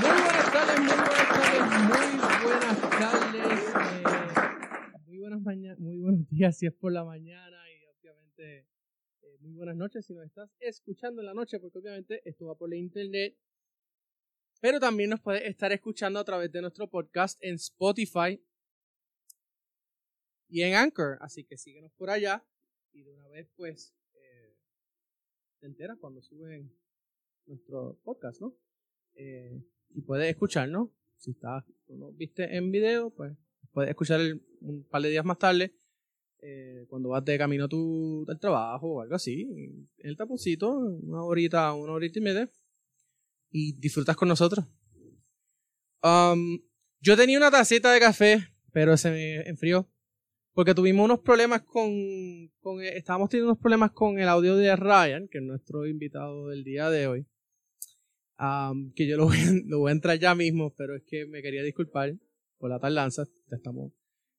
Muy buenas tardes, muy buenas tardes, muy buenas tardes. eh, muy buenas muy buenos días si es por la mañana y obviamente eh, muy buenas noches si nos estás escuchando en la noche porque obviamente esto va por la internet. Pero también nos puedes estar escuchando a través de nuestro podcast en Spotify y en Anchor. Así que síguenos por allá y de una vez pues te enteras cuando suben nuestro podcast, ¿no? Eh, y puedes escucharnos. Si estás, no viste en video, pues puedes escuchar el- un par de días más tarde, eh, cuando vas de camino tu, al trabajo o algo así, en el taponcito, una horita, una horita y media, y disfrutas con nosotros. Um, yo tenía una tacita de café, pero se me enfrió. Porque tuvimos unos problemas con, con estábamos teniendo unos problemas con el audio de Ryan, que es nuestro invitado del día de hoy. Am, que yo lo voy, a, lo voy a entrar ya mismo, pero es que me quería disculpar por la tardanza. Estamos,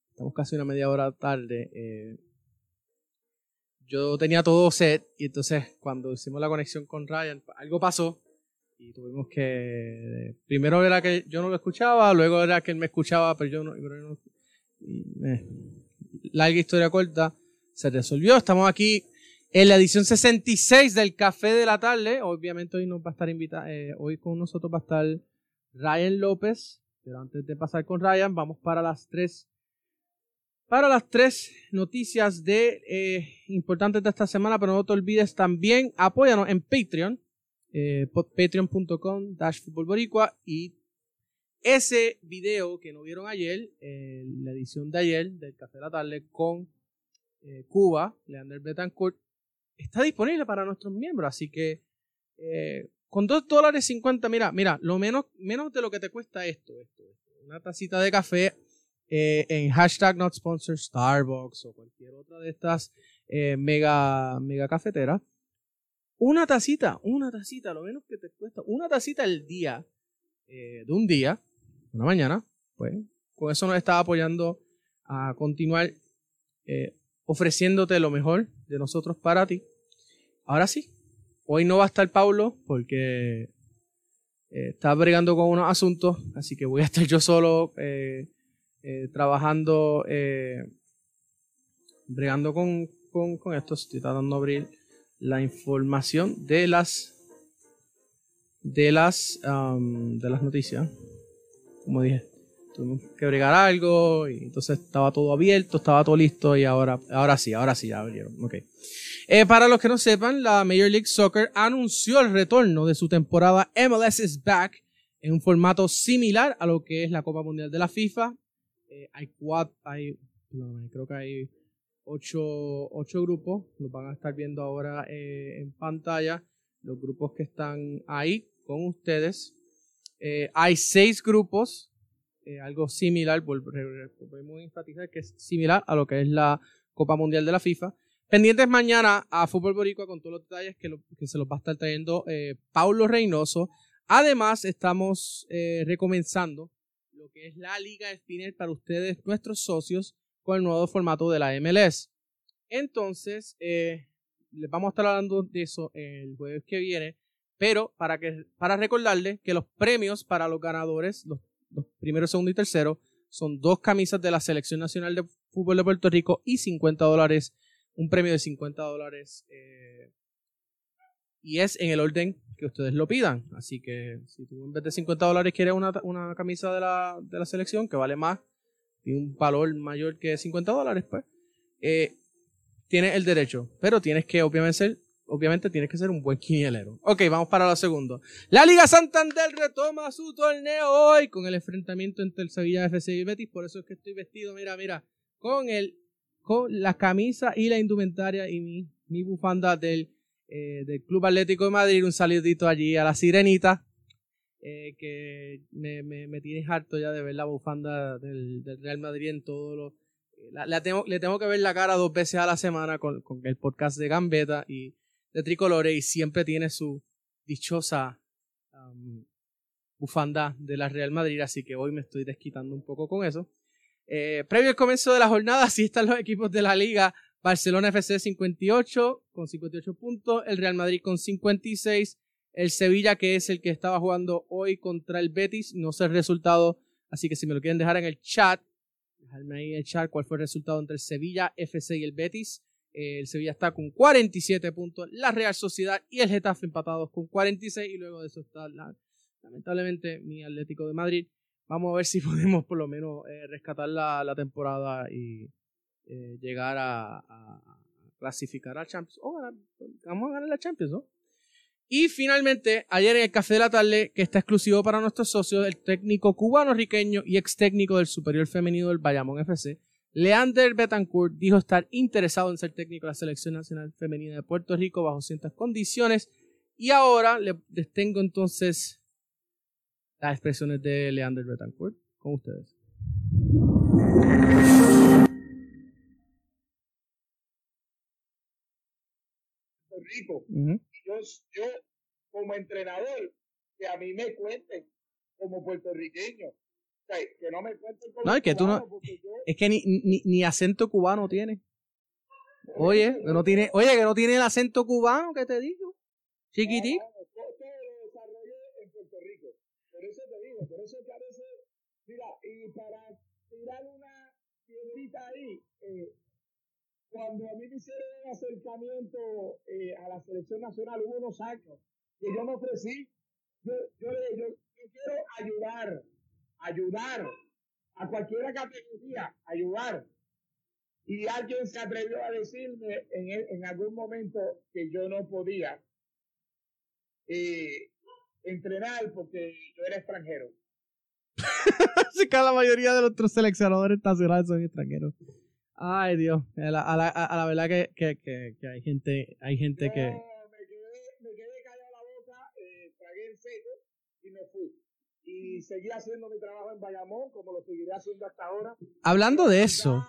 estamos casi una media hora tarde. eh. yo tenía todo set y entonces cuando hicimos la conexión con Ryan, algo pasó y tuvimos que... Primero era que yo no lo escuchaba, luego era que él me escuchaba, pero yo no... pero yo no- y, eh, larga historia corta, se resolvió. Estamos aquí en la edición 66 del Café de la Tarde. Obviamente hoy nos va a estar invitado, hoy con nosotros va a estar Ryan López. Pero antes de pasar con Ryan, vamos para las tres, para las tres noticias de eh, importantes de esta semana. Pero no te olvides también, apóyanos en Patreon, eh, patreon.com dash y ese video que no vieron ayer, eh, la edición de ayer del Café de la Tarde con eh, Cuba, Leander Betancourt, está disponible para nuestros miembros. Así que eh, con 2 dólares 50, mira, mira, lo menos, menos de lo que te cuesta esto, esto, una tacita de café en hashtag not sponsor Starbucks o cualquier otra de estas mega, mega cafeteras. Una tacita, una tacita, lo menos que te cuesta, una tacita al día, de un día, una mañana, pues con eso nos está apoyando a continuar eh, ofreciéndote lo mejor de nosotros para ti. Ahora sí, hoy no va a estar Paulo porque eh, está bregando con unos asuntos, así que voy a estar yo solo eh, trabajando, bregando con, con, con esto. Estoy tratando de abrir la información de las de las um, de las noticias. Como dije, tuvimos que bregar algo y entonces estaba todo abierto, estaba todo listo y ahora, ahora sí, ahora sí ya abrieron. Ok. Eh, para los que no sepan, la Major League Soccer anunció el retorno de su temporada MLS is Back en un formato similar a lo que es la Copa Mundial de la FIFA. Eh, hay cuatro, hay, creo que hay ocho, ocho grupos, los van a estar viendo ahora eh, en pantalla, los grupos que están ahí con ustedes. Eh, hay seis grupos, eh, algo similar, volvemos a enfatizar que es similar a lo que es la Copa Mundial de la FIFA. Pendientes mañana a Fútbol Boricua con todos los detalles que, lo- que se los va a estar trayendo eh, Paulo Reynoso. Además, estamos eh, recomenzando lo que es la Liga Spinner para ustedes, nuestros socios, con el nuevo formato de la MLS. Entonces, les vamos a estar hablando de eso el jueves que viene, pero para, que, para recordarles que los premios para los ganadores, los, los primero, segundo y tercero, son dos camisas de la Selección Nacional de Fútbol de Puerto Rico y 50 dólares, un premio de 50 dólares. eh, y es en el orden que ustedes lo pidan. Así que si tú en vez de 50 dólares quieres una, una camisa de la, de la selección que vale más, tiene un valor mayor que 50 dólares, pues, eh, tienes el derecho. Pero tienes que, obviamente, obviamente tienes que ser un buen quinielero. Ok, vamos para lo segundo. La Liga Santander retoma su torneo hoy con el enfrentamiento entre el Sevilla FC y Betis. Por eso es que estoy vestido, mira, mira, con el con la camisa y la indumentaria y mi, mi bufanda del, eh, del Club Atlético de Madrid. Un saludito allí a la sirenita. eh, que me, me, me tienes harto ya de ver la bufanda del, Real Madrid en todo lo. La, la tengo, le tengo que ver la cara dos veces a la semana con, con el podcast de Gambeta y de Tricolores y siempre tiene su dichosa bufanda de la Real Madrid, así que hoy me estoy desquitando un poco con eso. Eh, previo al comienzo de la jornada, así están los equipos de la liga Barcelona FC 58 con 58 puntos, el Real Madrid con 56, el Sevilla que es el que estaba jugando hoy contra el Betis, no sé el resultado, así que si me lo quieren dejar en el chat, dejadme ahí en el chat cuál fue el resultado entre el Sevilla FC y el Betis. El Sevilla está con 47 puntos, la Real Sociedad y el Getafe empatados con 46 y luego de eso está lamentablemente mi Atlético de Madrid. Vamos a ver si podemos por lo menos eh, rescatar la, temporada y eh, llegar a, clasificar a Champions. Oh, vamos a ganar la Champions, ¿no? Y finalmente, ayer en el Café de la Tarde, que está exclusivo para nuestros socios, el técnico cubano-riqueño y ex técnico del superior femenino del Bayamón FC, Leander Betancourt, dijo estar interesado en ser técnico de la Selección Nacional Femenina de Puerto Rico bajo ciertas condiciones. Y ahora les tengo entonces las expresiones de Leander Betancourt con ustedes. Rico. yo, yo, como entrenador, que a mí me cuenten como puertorriqueño. Que no me cuenten como no, es que tú no, es que ni, ni, ni, acento cubano tiene. Oye, que no tiene, oye, que no tiene el acento cubano que te digo. Chiquitito. No, lo desarrollé en Puerto Rico. Por eso te digo, por eso veces, mira, y para tirar una piedrita ahí, eh, cuando a mí me hicieron un acercamiento eh, a la selección nacional hubo unos años que yo me ofrecí, yo, yo, yo, quiero ayudar, ayudar a cualquier categoría, ayudar. Y alguien se atrevió a decirme en, en algún momento que yo no podía eh, entrenar porque yo era extranjero. Así que la mayoría de nuestros seleccionadores nacionales son extranjeros. Ay, Dios. A la, a la, a la verdad que, que, que, que, hay gente, hay gente que. Me quedé, me quedé callado la boca, eh, tragué el seco y me fui. Y seguí haciendo mi trabajo en Bayamón, como lo seguiré haciendo hasta ahora. Hablando de eso,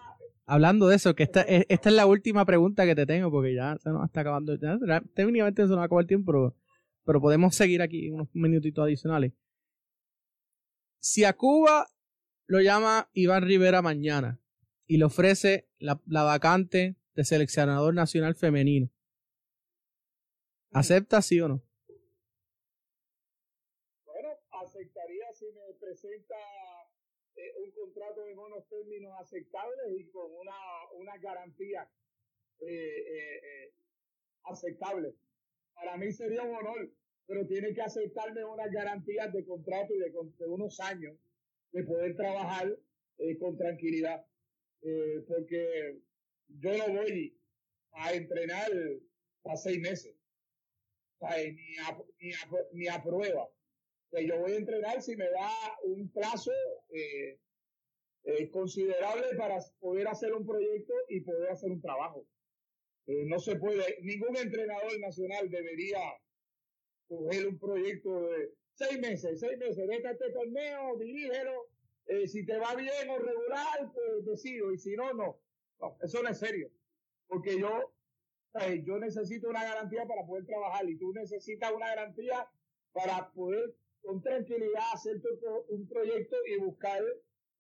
hablando de eso, que esta, esta es la última pregunta que te tengo, porque ya se nos está acabando. Ya, técnicamente se nos acabó el tiempo, pero, pero podemos seguir aquí unos minutitos adicionales. Si a Cuba lo llama Iván Rivera mañana, y le ofrece la, vacante de seleccionador nacional femenino. ¿Acepta sí o no? Bueno, aceptaría si me presenta eh, un contrato en unos términos aceptables y con una, una garantía eh, eh, aceptable. Para mí sería un honor, pero tiene que aceptarme unas garantías de contrato y de, de unos años de poder trabajar con tranquilidad. Eh, porque yo no voy a entrenar para seis meses, ni, a, ni, a, prueba. yo voy a entrenar si me da un plazo eh, eh, considerable para poder hacer un proyecto y poder hacer un trabajo. no se puede, ningún entrenador nacional debería coger un proyecto de seis meses, seis meses, vete a este torneo, dirígelo, eh, si te va bien o regular, pues decido, y si no, no. Eso no es serio. Porque yo, yo necesito una garantía para poder trabajar y tú necesitas una garantía para poder con tranquilidad hacer un proyecto y buscar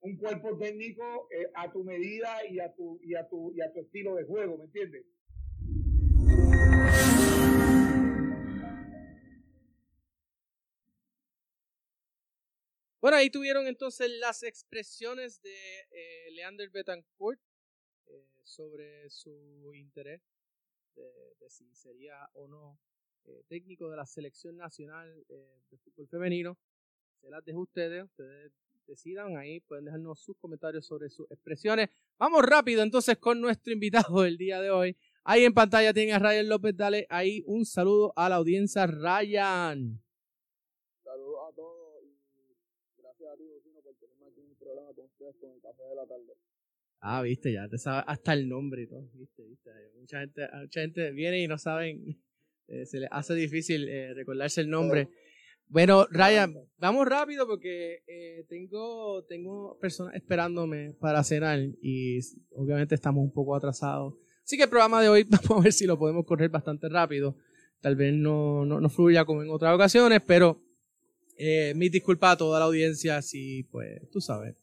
un cuerpo técnico eh, a tu medida y a tu, y a tu, y a tu estilo de juego, ¿me entiendes? Bueno, ahí tuvieron entonces las expresiones de eh, Leander Betancourt eh, sobre su interés de, si sería o no eh, técnico de la selección nacional de fútbol femenino. Se las dejo ustedes, ustedes decidan ahí, pueden dejarnos sus comentarios sobre sus expresiones. Vamos rápido entonces con nuestro invitado del día de hoy. Ahí en pantalla tiene a Ryan López, dale ahí un saludo a la audiencia, Ryan. Ah, viste, ya te sabes hasta el nombre y todo, viste, viste. Mucha gente, mucha gente viene y no saben, eh, se les hace difícil eh, recordarse el nombre. Bueno, Ryan, vamos rápido porque eh, tengo, tengo personas esperándome para cenar y obviamente estamos un poco atrasados. Así que el programa de hoy vamos a ver si lo podemos correr bastante rápido. Tal vez no, no, no fluya como en otras ocasiones, pero eh, disculpas a toda la audiencia si, pues, tú sabes,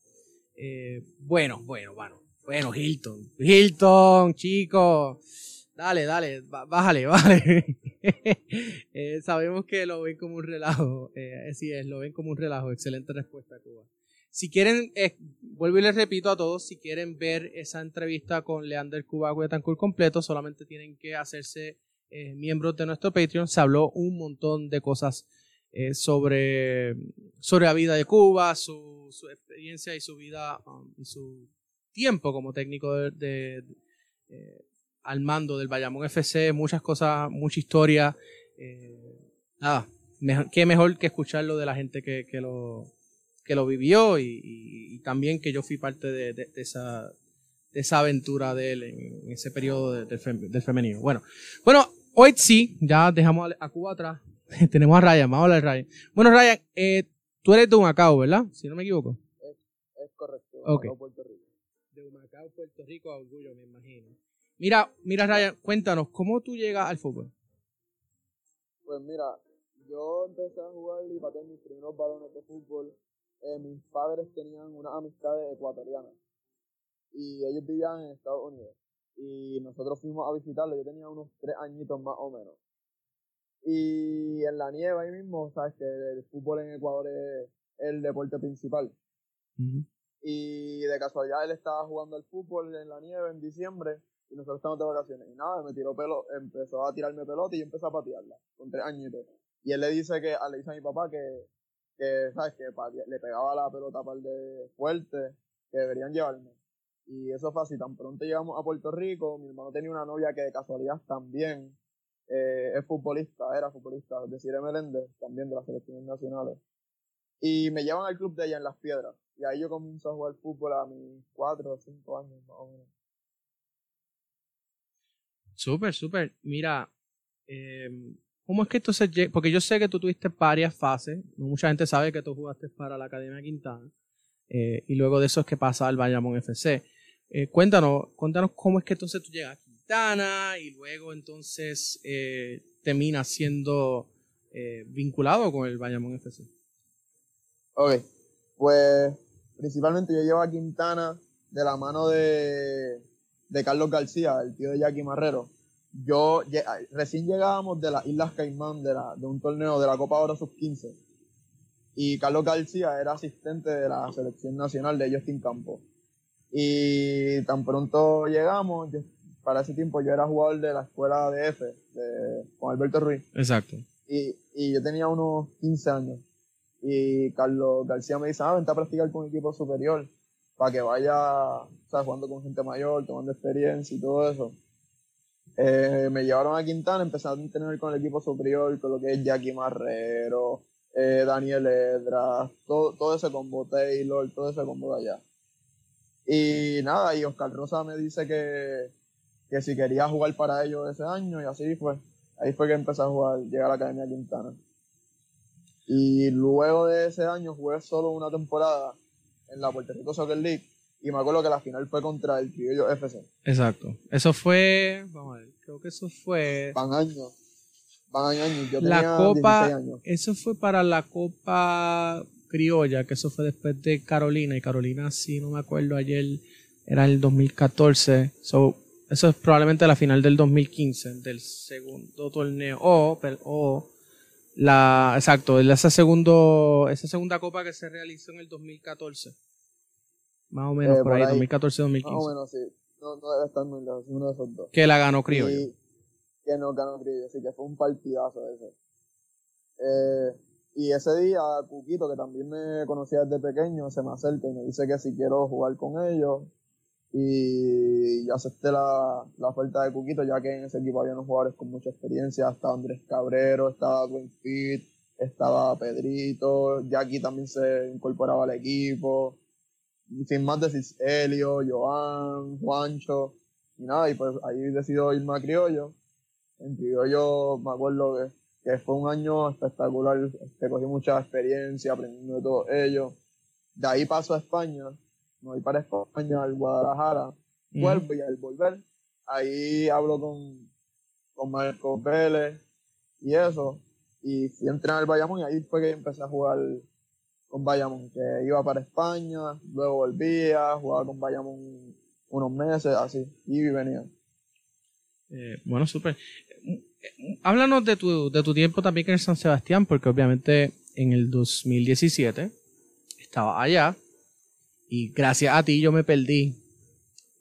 eh, bueno, bueno, bueno. Bueno, Hilton. Hilton, chicos. Dale, dale, bájale, bájale. eh, sabemos que lo ven como un relajo. Eh, sí es, lo ven como un relajo. Excelente respuesta, Cuba. Si quieren, eh, vuelvo y les repito a todos, si quieren ver esa entrevista con Leander Cuba Cuetancur completo, solamente tienen que hacerse eh, miembros de nuestro Patreon. Se habló un montón de cosas sobre, sobre la vida de Cuba, su, experiencia y su vida um, y su tiempo como técnico de, al mando del Bayamón FC, muchas cosas, mucha historia. Eh, nada, qué mejor que escucharlo de la gente que, que lo, que lo vivió y, también que yo fui parte de, esa, de esa aventura de él en, ese periodo del, femenino. Bueno, bueno, hoy sí, ya dejamos a, Cuba atrás. Tenemos a Ryan, vamos a hablar de Ryan. Bueno, Ryan, eh, tú eres de Macao, ¿verdad? Si no me equivoco. Es, correcto. Okay. Puerto Rico. De Macao, Puerto Rico a Orgullo, me imagino. Mira, mira Ryan, cuéntanos, ¿cómo tú llegas al fútbol? Pues mira, yo empecé a jugar y patear mis primeros balones de fútbol. Eh, mis padres tenían unas amistades ecuatorianas y ellos vivían en Estados Unidos. Y nosotros fuimos a visitarlo, yo tenía unos tres añitos más o menos. Y en la nieve ahí mismo, sabes que el fútbol en Ecuador es el deporte principal. Y de casualidad él estaba jugando al fútbol en la nieve en diciembre y nosotros estamos de vacaciones. Y nada, me tiró pelo, empezó a tirarme pelota y yo empecé a patearla con tres añitos. Y él le dice que, le dice a mi papá que, que ¿sabes? Que le pegaba la pelota par de fuerte, que deberían llevarme. Y eso fue así, tan pronto llegamos a Puerto Rico, mi hermano tenía una novia que de casualidad también eh, es futbolista, era futbolista, es decir, Meléndez, también de las selecciones nacionales. Y me llevan al club de ella en Las Piedras. Y ahí yo comienzo a jugar fútbol a mis cuatro o cinco años más o menos. Súper, súper. Mira, eh, ¿cómo es que entonces, porque yo sé que tú tuviste varias fases, mucha gente sabe que tú jugaste para la Academia Quintana, eh, y luego de eso es que pasa al Bayamón FC. Eh, cuéntanos, cuéntanos cómo es que entonces tú llegas a Quintana y luego entonces eh, terminas siendo vinculado con el Bayamón FC. Ok, pues principalmente yo llevo a Quintana de la mano de de Carlos García, el tío de Jackie Marrero. Yo recién llegábamos de las Islas Caimán, de, la, de un torneo de la Copa Oro Sub-15. Y Carlos García era asistente de la selección nacional de Justin Campo. Y tan pronto llegamos, para ese tiempo yo era jugador de la escuela de F, de, con Alberto Ruiz. Exacto. Y, y yo tenía unos 15 años. Y Carlos García me dice, ah, vente a practicar con un equipo superior para que vaya o sea, jugando con gente mayor, tomando experiencia y todo eso. Eh, me llevaron a Quintana, empecé a tener con el equipo superior, con lo que es Jackie Marrero, eh, Daniel Edra, todo, todo ese combo, Taylor, todo ese combo de allá. Y nada, y Oscar Rosa me dice que, que si quería jugar para ellos ese año, y así fue. Ahí fue que empecé a jugar, llegué a la Academia Quintana. Y luego de ese año jugué solo una temporada en la Puerto Rico Soccer League y me acuerdo que la final fue contra el Criollo FC. Exacto. Eso fue, vamos a ver, creo que eso fue... Van años. Van años. Yo la tenía Copa, años. eso fue para la Copa Criolla, que eso fue después de Carolina, y Carolina, si no me acuerdo, ayer era el 2014. So, eso es probablemente la final del 2015, del segundo torneo. O, o la, exacto, esa, segundo, esa segunda copa que se realizó en el 2014. Más o menos eh, por, ahí, 2014-2015. Más o menos, sí. No, no debe estar muy lejos, uno de esos dos. Que la ganó Criollo. que no ganó Criollo, así que fue un partidazo ese. Eh, y ese día, Cuquito, que también me conocía desde pequeño, se me acerca y me dice que si quiero jugar con ellos. Y acepté la, la oferta de Cuquito, ya que en ese equipo había unos jugadores con mucha experiencia. Estaba Andrés Cabrero, estaba Dwayne Pitt, estaba Pedrito, Jackie también se incorporaba al equipo sin más decir Helio, Joan, Juancho, y nada, y pues ahí decidió irme a Criollo. En Criollo me acuerdo que, fue un año espectacular, que cogí mucha experiencia aprendiendo de todo ello. De ahí paso a España, me voy para España, al Guadalajara, vuelvo y al volver, ahí hablo con, con Marcos Vélez y eso, y fui a entrenar al Bayamón y ahí fue que empecé a jugar con Bayamón, que iba para España, luego volvía, jugaba con Bayamón unos meses, así, y venía. Eh, bueno, súper. Háblanos de tu, de tu tiempo también en San Sebastián, porque obviamente en el 2017 estaba allá y gracias a ti yo me perdí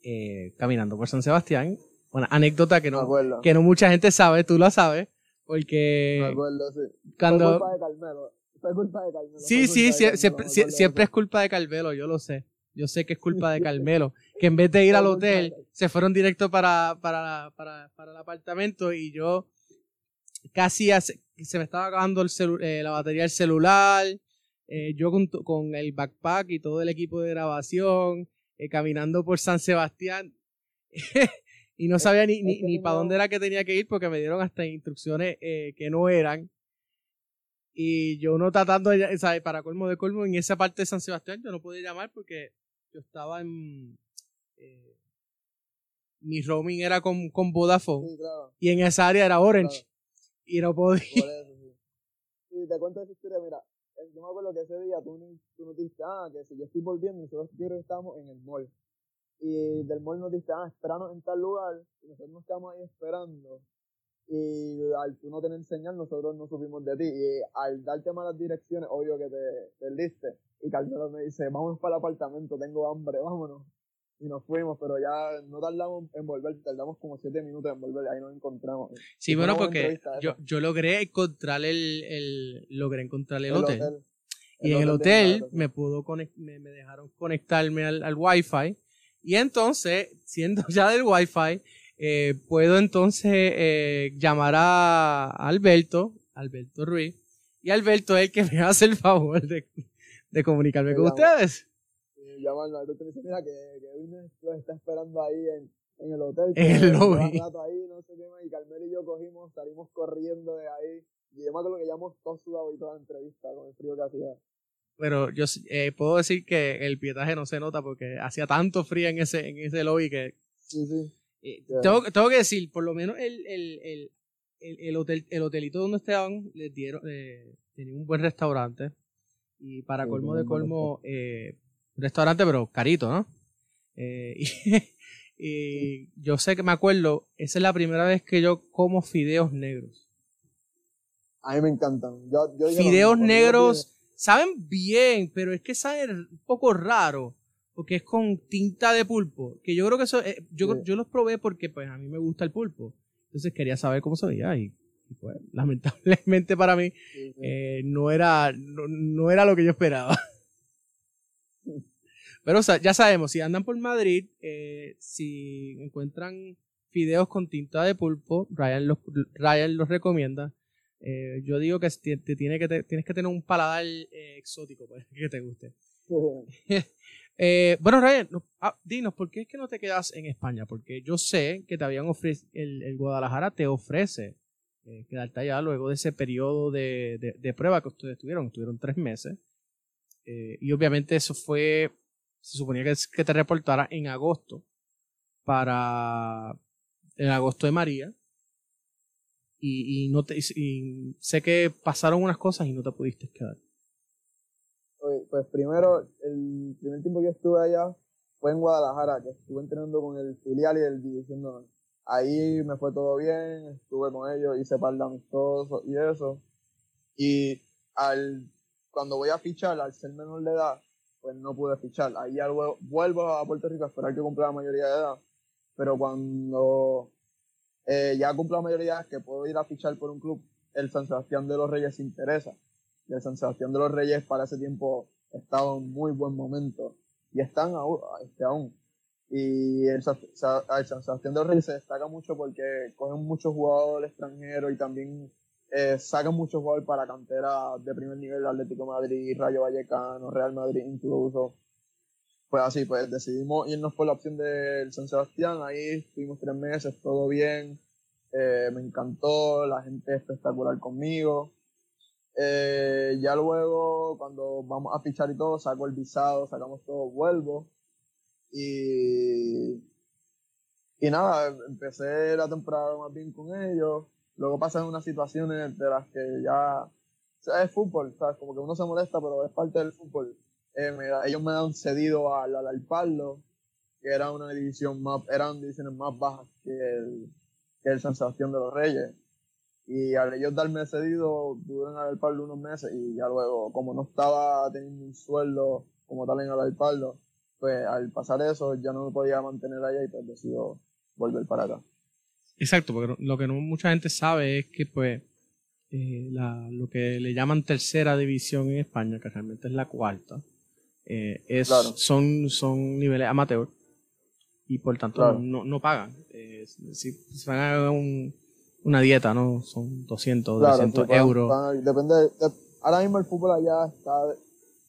eh, caminando por San Sebastián. Una anécdota que no, que no mucha gente sabe, tú lo sabes, porque... Me acuerdo, sí. Cuando... Fue culpa de Carmelo. Fue culpa de Carmelo. Sí, sí, siempre, siempre es culpa de Carmelo, yo lo sé. Yo sé que es culpa de Carmelo, que en vez de ir al hotel, se fueron directo para, para, para, para el apartamento y yo casi se me estaba acabando el eh, la batería del celular, eh, yo con, con, el backpack y todo el equipo de grabación, eh, caminando por San Sebastián. y no sabía ni, ni, ni para dónde era que tenía que ir porque me dieron hasta instrucciones que no eran. Y yo no tratando, ¿sabes? Para colmo de colmo, en esa parte de San Sebastián yo no podía llamar porque yo estaba en... mi roaming era con, con Vodafone. Y en esa área era Orange. Y no podía. Por eso, sí. Sí, te cuento esa historia, mira, eh, yo me acuerdo que ese día tú, tú nos dijiste, ah, que si yo estoy volviendo, nosotros quiero estamos en el mall. Y del mall nos dijiste, ah, esperanos en tal lugar, y nosotros nos quedamos ahí esperando. Y al tú no tener señal, nosotros no supimos de ti. Y al darte malas direcciones, obvio que te perdiste. Y Carmelo me dice, vamos para el apartamento, tengo hambre, vámonos y nos fuimos, pero ya no tardamos en volver, tardamos como siete minutos en volver, ahí nos encontramos. Sí, bueno, porque yo, yo logré encontrar el, el, logré encontrar el, hotel. Y en el hotel me pudo me, me, dejaron conectarme al, al Wi-Fi. Y entonces, siendo ya del Wi-Fi, eh, puedo entonces eh, llamar a Alberto, Alberto Ruiz, y Alberto es el que me hace el favor de, de comunicarme con ustedes llamarlo. Tú dice, mira, que, que lo está esperando ahí en, en el hotel. En el lobby. ahí, no sé qué más, y Carmelo y yo cogimos, salimos corriendo de ahí. Y yo me acuerdo que llevamos todos sudados y toda la entrevista con el frío que hacía. Pero yo eh, puedo decir que el pietaje no se nota porque hacía tanto frío en ese, en ese lobby que... Sí, sí. Eh, tengo, tengo, que decir, por lo menos el, el, el, el, hotel, el hotelito donde estaban, les dieron, eh, tenía un buen restaurante. Y para colmo de colmo, eh, restaurante, pero carito, ¿no? Eh, y, yo sé que me acuerdo, esa es la primera vez que yo como fideos negros. A mí me encantan. fideos negros saben bien, pero es que saben un poco raro. Porque es con tinta de pulpo. Que yo creo que eso. Eh, yo, yo los probé porque pues a mí me gusta el pulpo. Entonces quería saber cómo se veía. Y, pues, lamentablemente para mí, eh, no, era, no era lo que yo esperaba. Pero ya sabemos, si andan por Madrid, eh, si encuentran fideos con tinta de pulpo, Ryan los, Ryan los recomienda. Eh, yo digo que te, tiene que tienes que tener un paladar eh, exótico para que te guste. bueno, Ryan, ah, dinos, ¿por qué es que no te quedas en España? Porque yo sé que te habían ofrecido, el, Guadalajara te ofrece quedarte allá luego de ese periodo de, de, prueba que ustedes tuvieron, tuvieron tres meses. y obviamente eso fue se suponía que, que te reportara en agosto para el agosto de María y, y no te y sé que pasaron unas cosas y no te pudiste quedar. pues primero, el primer tiempo que estuve allá fue en Guadalajara, que estuve entrenando con el filial y el división Ahí me fue todo bien, estuve con ellos, hice par de amistosos y eso. Y al, cuando voy a fichar, al ser menor de edad, pues no pude fichar. Ahí ya vuelvo a Puerto Rico a esperar que cumpla la mayoría de edad. Pero cuando eh, ya cumpla la mayoría de edad, que puedo ir a fichar por un club, el San Sebastián de los Reyes interesa. Y el San Sebastián de los Reyes para ese tiempo estaba en muy buen momento. Y están aún. Este, aún. Y el, el San Sebastián de los Reyes se destaca mucho porque cogen muchos jugadores extranjeros y también eh, sacan muchos jugadores para cantera de primer nivel, Atlético Madrid, Rayo Vallecano, Real Madrid incluso. Pues así, pues decidimos irnos por la opción del San Sebastián, ahí estuvimos tres meses, todo bien, eh, me encantó, la gente espectacular conmigo. Eh, ya luego, cuando vamos a fichar y todo, saco el visado, sacamos todo, vuelvo. Y, y nada, empecé la temporada más bien con ellos luego pasan unas situaciones de las que ya es fútbol, ¿sabes? Como que uno se molesta, pero es parte del fútbol. Eh, ellos me han cedido al, al, que era una división más, eran divisiones más bajas que el, que el San Sebastián de los Reyes. Y al ellos darme cedido, en Alpaldo unos meses y ya luego, como no estaba teniendo un sueldo como tal en Alpaldo, pues al pasar eso ya no me podía mantener allá y pues decido volver para acá. Exacto, porque lo que no mucha gente sabe es que pues eh, la, lo que le llaman tercera división en España, que realmente es la cuarta, eh, es, son, son niveles amateur y por tanto no, no, pagan. Eh, si, se van a un, una dieta, ¿no? Son 200, 200 euros. depende, ahora mismo el fútbol allá está,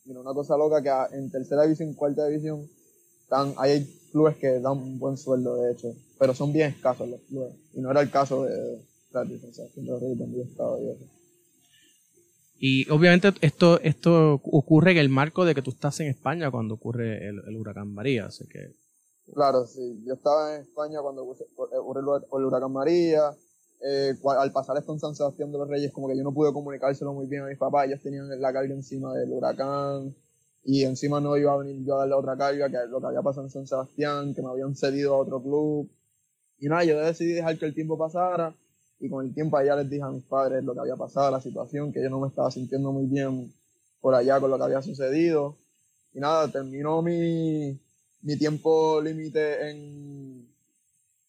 mira, una cosa loca que en tercera división, cuarta división, están, hay clubes que dan un buen sueldo, de hecho, pero son bien escasos los clubes. Y no era el caso de la diferenciación de los donde yo estaba y eso. Y obviamente esto, esto ocurre en el marco de que tú estás en España cuando ocurre el, huracán María, así que... Claro, sí. Yo estaba en España cuando ocurrió el huracán María. Eh, al pasar esto en San Sebastián de los Reyes, como que yo no pude comunicárselo muy bien a mis papás. Ellos tenían la carga encima del huracán y encima no iba a venir yo a darle otra carga, que lo que había pasado en San Sebastián, que me habían cedido a otro club. Y nada, yo decidí dejar que el tiempo pasara y con el tiempo allá les dije a mis padres lo que había pasado, la situación, que yo no me estaba sintiendo muy bien por allá con lo que había sucedido. Y nada, terminó mi, mi tiempo límite en...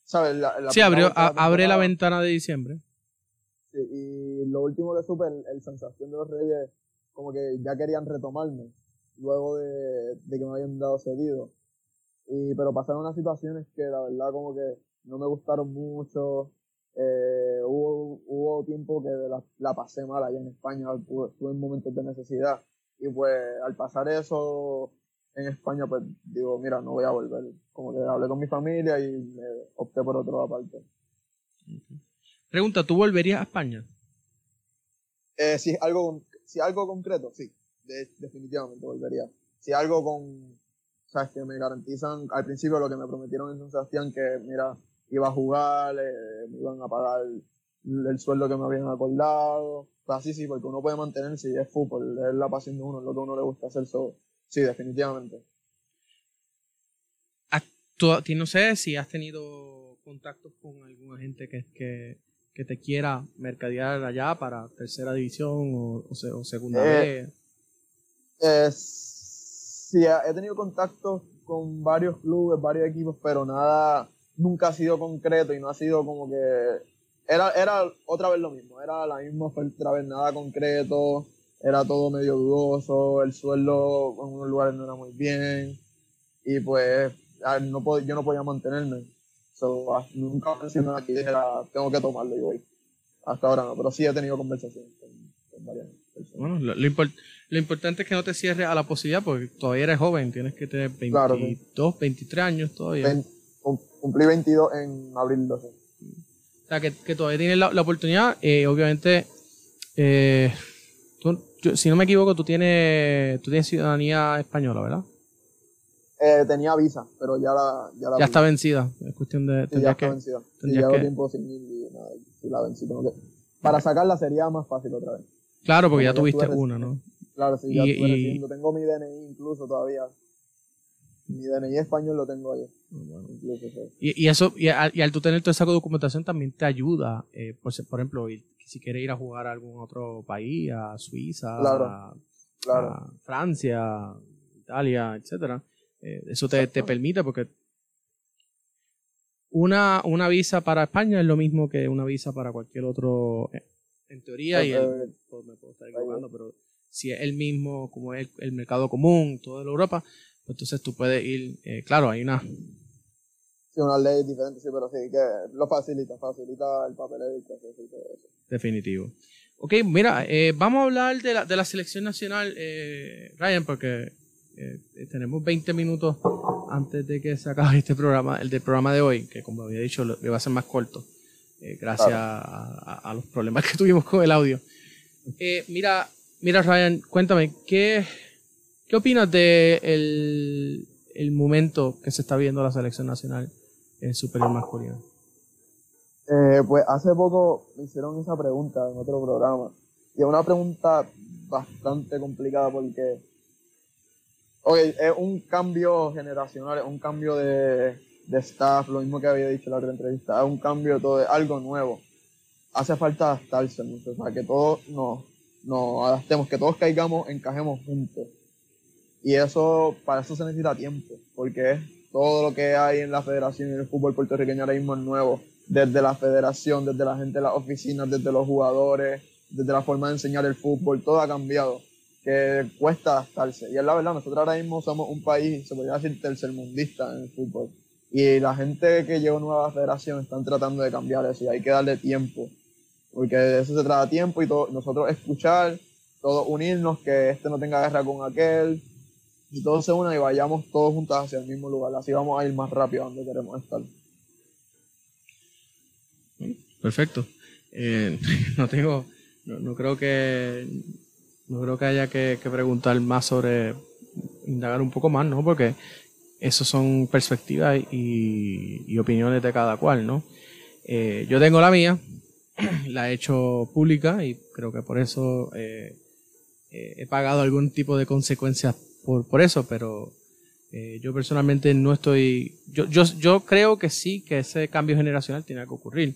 ¿Sabes? La, sí, abrió, abre la ventana de diciembre. Sí, y lo último que supe, el, el, Sensación de los Reyes, como que ya querían retomarme, luego de, de que me habían dado cedido. Y, pero pasaron unas situaciones que la verdad como que no me gustaron mucho, eh, hubo, hubo tiempo que la, la, pasé mal allá en España, estuve en momentos de necesidad. Y pues al pasar eso en España, pues digo, mira, no voy a volver. Como que hablé con mi familia y me opté por otro aparte. Pregunta, ¿tú volverías a España? Eh, si algo, si algo concreto, sí, definitivamente volvería. Si algo con, sabes, que me garantizan al principio lo que me prometieron en San Sebastián, que mira, iba a jugar, eh, me iban a pagar el, sueldo que me habían acordado. Pues así sí, porque uno puede mantenerse y es fútbol, es la pasión de uno, es lo que a uno le gusta hacer. So, sí, definitivamente. ¿Tú, no sé si has tenido contactos con alguna gente que, que, que te quiera mercadear allá para tercera división o, o, segunda eh, vez. Eh, sí, he tenido contactos con varios clubes, varios equipos, pero nada, nunca ha sido concreto y no ha sido como que era, era otra vez lo mismo, era la misma otra vez nada concreto, era todo medio dudoso, el sueldo en unos lugares no era muy bien y pues no yo no podía mantenerme. So, nunca pensé nada que dijera, tengo que tomarlo y voy. Hasta ahora no, pero sí he tenido conversaciones con, varias personas. Bueno, lo, importante es que no te cierres a la posibilidad porque todavía eres joven, tienes que tener 22, 23 años todavía cumplí 22 en abril 12. O sea, que, que todavía tienes la, oportunidad. Eh, obviamente, eh, si no me equivoco, tú tienes, tú tienes ciudadanía española, ¿verdad? Eh, tenía visa, pero ya la. Ya, ya está vencida. Es cuestión de. Sí, ya está vencida. Sí, llevo que... tiempo sin ir y nada, si la vencí. Tengo que... Para sacarla sería más fácil otra vez. Claro, porque ya, tuviste una, ¿no? Claro, sí, ya estuve y... Tengo mi DNI incluso todavía. Mi DNI español lo tengo ahí. y, y, eso, y al, y al, tú tener toda esa documentación también te ayuda, eh, por, por ejemplo, si quieres ir a jugar a algún otro país, a Suiza, a, Francia, Italia, etcétera, eh, eso te, te, permite porque una, una visa para España es lo mismo que una visa para cualquier otro, eh, en teoría, y pues, me puedo estar equivocando, pero si es el mismo como es el, el mercado común, toda Europa, entonces tú puedes ir, eh, claro, hay una... Sí, una ley diferente, sí, pero sí, que lo facilita, facilita el papel y todo eso. Definitivo. Ok, mira, eh, vamos a hablar de la, de la selección nacional, eh, Ryan, porque tenemos 20 minutos antes de que se acabe este programa, el del programa de hoy, que como había dicho, lo, va a ser más corto, gracias a, a, los problemas que tuvimos con el audio. mira, mira, Ryan, cuéntame, ¿qué, ¿Qué opinas de el, el momento que se está viendo la selección nacional en superior masculino? Eh, pues hace poco me hicieron esa pregunta en otro programa. Y es una pregunta bastante complicada porque ok, es un cambio generacional, es un cambio de, de staff, lo mismo que había dicho en la otra entrevista, es un cambio de todo, es algo nuevo. Hace falta adaptarse, mucho, o sea, que todos nos, nos adaptemos, que todos caigamos, encajemos juntos. Y eso, para eso se necesita tiempo, porque todo lo que hay en la federación y en el fútbol puertorriqueño ahora mismo es nuevo. Desde la federación, desde la gente de las oficinas, desde los jugadores, desde la forma de enseñar el fútbol, todo ha cambiado, que cuesta adaptarse. Y es la verdad, nosotros ahora mismo somos un país, se podría decir, tercermundista en el fútbol. Y la gente que llegó nueva a la federación están tratando de cambiar eso y hay que darle tiempo. Porque de eso se trata tiempo y todo, nosotros escuchar, todos unirnos, que este no tenga guerra con aquel, y todos se unan y vayamos todos juntos hacia el mismo lugar. Así vamos a ir más rápido donde queremos estar. Perfecto. Eh, no tengo, no, creo que, no creo que haya que, preguntar más sobre, indagar un poco más, ¿no? Porque eso son perspectivas y, opiniones de cada cual, ¿no? Eh, yo tengo la mía, la he hecho pública y creo que por eso eh, he pagado algún tipo de consecuencias por, por eso, pero eh, yo personalmente no estoy, yo, yo, yo creo que sí, que ese cambio generacional tiene que ocurrir,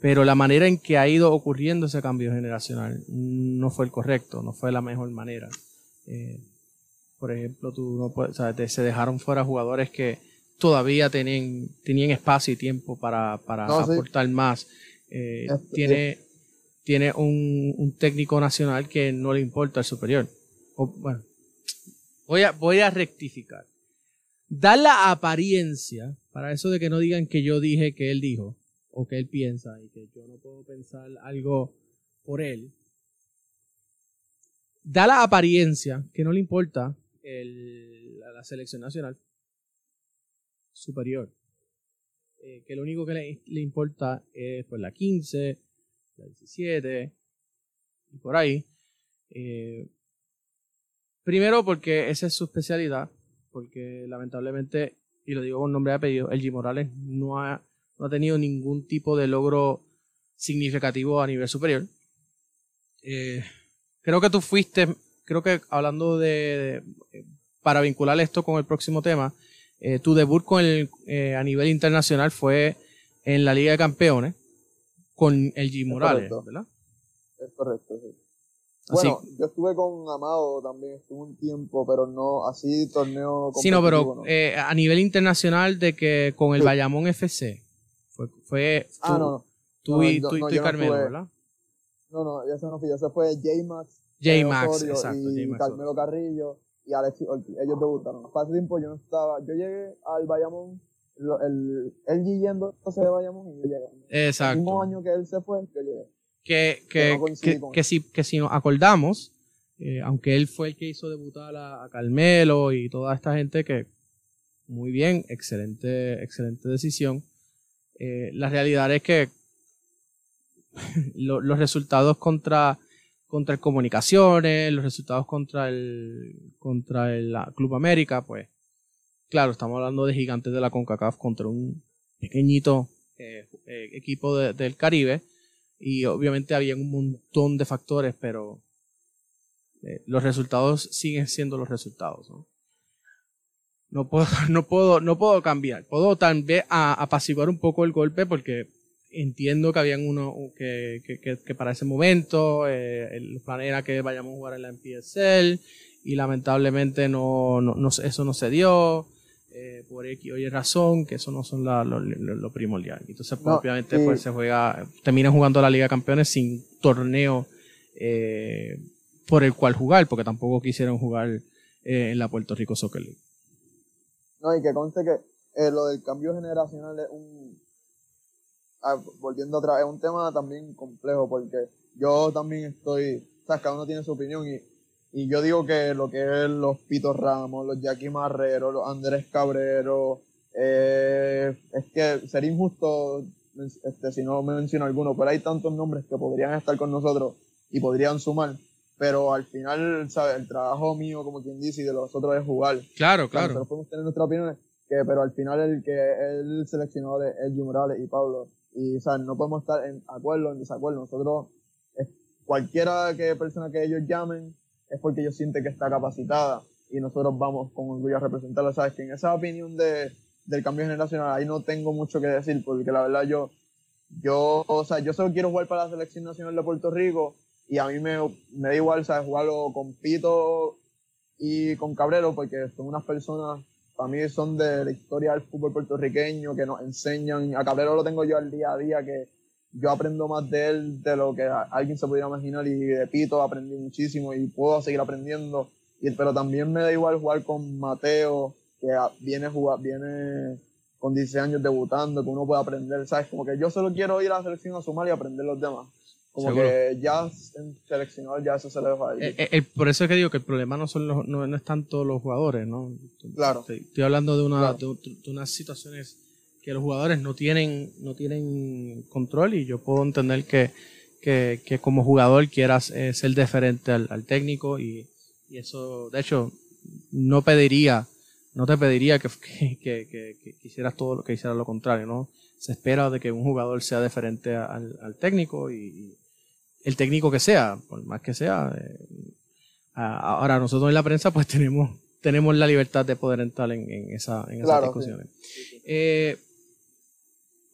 pero la manera en que ha ido ocurriendo ese cambio generacional no fue el correcto, no fue la mejor manera. Eh, por ejemplo, tú no puedes, o sea, se dejaron fuera jugadores que todavía tenían, tenían espacio y tiempo para, para aportar más. Eh, tiene tiene un, un, técnico nacional que no le importa el superior. O, bueno, Voy a, voy a rectificar. Da la apariencia, para eso de que no digan que yo dije que él dijo, o que él piensa, y que yo no puedo pensar algo por él. Da la apariencia que no le importa el, la selección nacional superior. Eh, que lo único que le, importa es pues, la 15, la 17 y por ahí. Eh, Primero porque esa es su especialidad, porque lamentablemente, y lo digo con nombre y apellido, el G. Morales no ha, no ha tenido ningún tipo de logro significativo a nivel superior. Eh, creo que tú fuiste, creo que hablando de, para vincular esto con el próximo tema, eh, tu debut con el, eh, a nivel internacional fue en la Liga de Campeones con el G. Morales, ¿verdad? Es correcto, sí. Bueno, yo estuve con Amado también, estuve un tiempo, pero no así torneo. Sí, no, pero Eh, a nivel internacional de que con el Bayamón FC fue, fue ah, no, no. tú, y, tú, y Carmelo, ¿verdad? No, no, ese no fui, ese fue J-Max, J-Max, exacto, y Carmelo Carrillo y Ortiz, ellos debutaron. Hace ese tiempo yo no estaba, yo llegué al Bayamón, el, él yéndose de Bayamón y yo llegué. Exacto. El mismo año que él se fue, yo llegué que, que, que, si, que si nos acordamos, eh, aunque él fue el que hizo debutar a, Carmelo y toda esta gente que muy bien, excelente, excelente decisión. Eh, la realidad es que los resultados contra, contra el Comunicaciones, los resultados contra el, contra el Club América, pues, claro, estamos hablando de gigantes de la CONCACAF contra un pequeñito eh, equipo del Caribe y obviamente había un montón de factores, pero eh, los resultados siguen siendo los resultados. ¿no? No puedo, no puedo, no puedo cambiar. Puedo también apaciguar un poco el golpe porque entiendo que habían uno que, que, que, para ese momento eh, el plan era que vayamos a jugar en la MPSL y lamentablemente no, no, no eso no se dio eh, por X oye razón, que eso no son lo, primordial. Entonces, pues, obviamente, pues se juega, terminan jugando la Liga de Campeones sin torneo eh, por el cual jugar, porque tampoco quisieron jugar eh, en la Puerto Rico Soccer League. No, y que conste que eh, lo del cambio generacional es un, ah, volviendo atrás, es un tema también complejo, porque yo también estoy, o sea, cada uno tiene su opinión y y yo digo que lo que es los Pito Ramos, los Jackie Marrero, los Andrés Cabrero, eh, es que sería injusto este, si no me menciono alguno, pero hay tantos nombres que podrían estar con nosotros y podrían sumar. Pero al final, ¿sabes? El trabajo mío, como quien dice, y de los otros es jugar. Claro, claro. Nosotros podemos tener nuestras opiniones, que, pero al final el que el seleccionador es Elgin Morales y Pablo. Y, ¿sabes? No podemos estar en acuerdo, en desacuerdo. Nosotros, cualquiera que persona que ellos llamen, es porque ellos sienten que está capacitada. y nosotros vamos con orgullo a representarlo. Sabes que en esa opinión de, del cambio generacional ahí no tengo mucho que decir porque la verdad yo, yo, o sea, yo solo quiero jugar para la selección nacional de Puerto Rico y a mí me, me da igual, ¿sabes? Jugarlo con Pito y con Cabrero porque son unas personas, para mí son de la historia del fútbol puertorriqueño que nos enseñan. A Cabrero lo tengo yo al día a día que yo aprendo más de él de lo que alguien se pudiera imaginar y de Pito aprendí muchísimo y puedo seguir aprendiendo. Y, pero también me da igual jugar con Mateo, que viene, jugar, viene con 16 años debutando, que uno puede aprender, ¿sabes? Como que yo solo quiero ir a la selección a sumar y aprender los demás. Como que ya en seleccionador ya eso se le deja eh, eh, por eso es que digo que el problema no son los, no, es tanto los jugadores, ¿no? Claro. Estoy, hablando de, una, de, unas situaciones que los jugadores no tienen, no tienen control y yo puedo entender que, que, que como jugador quieras eh, ser diferente al, al técnico y, y, eso, de hecho, no pediría, no te pediría que, que, que, hicieras todo lo que hicieras lo contrario, ¿no? Se espera de que un jugador sea diferente al, al técnico y, el técnico que sea, por más que sea. Eh, ahora nosotros en la prensa pues tenemos tenemos la libertad de poder entrar en, en, esa, en esas discusiones. Eh,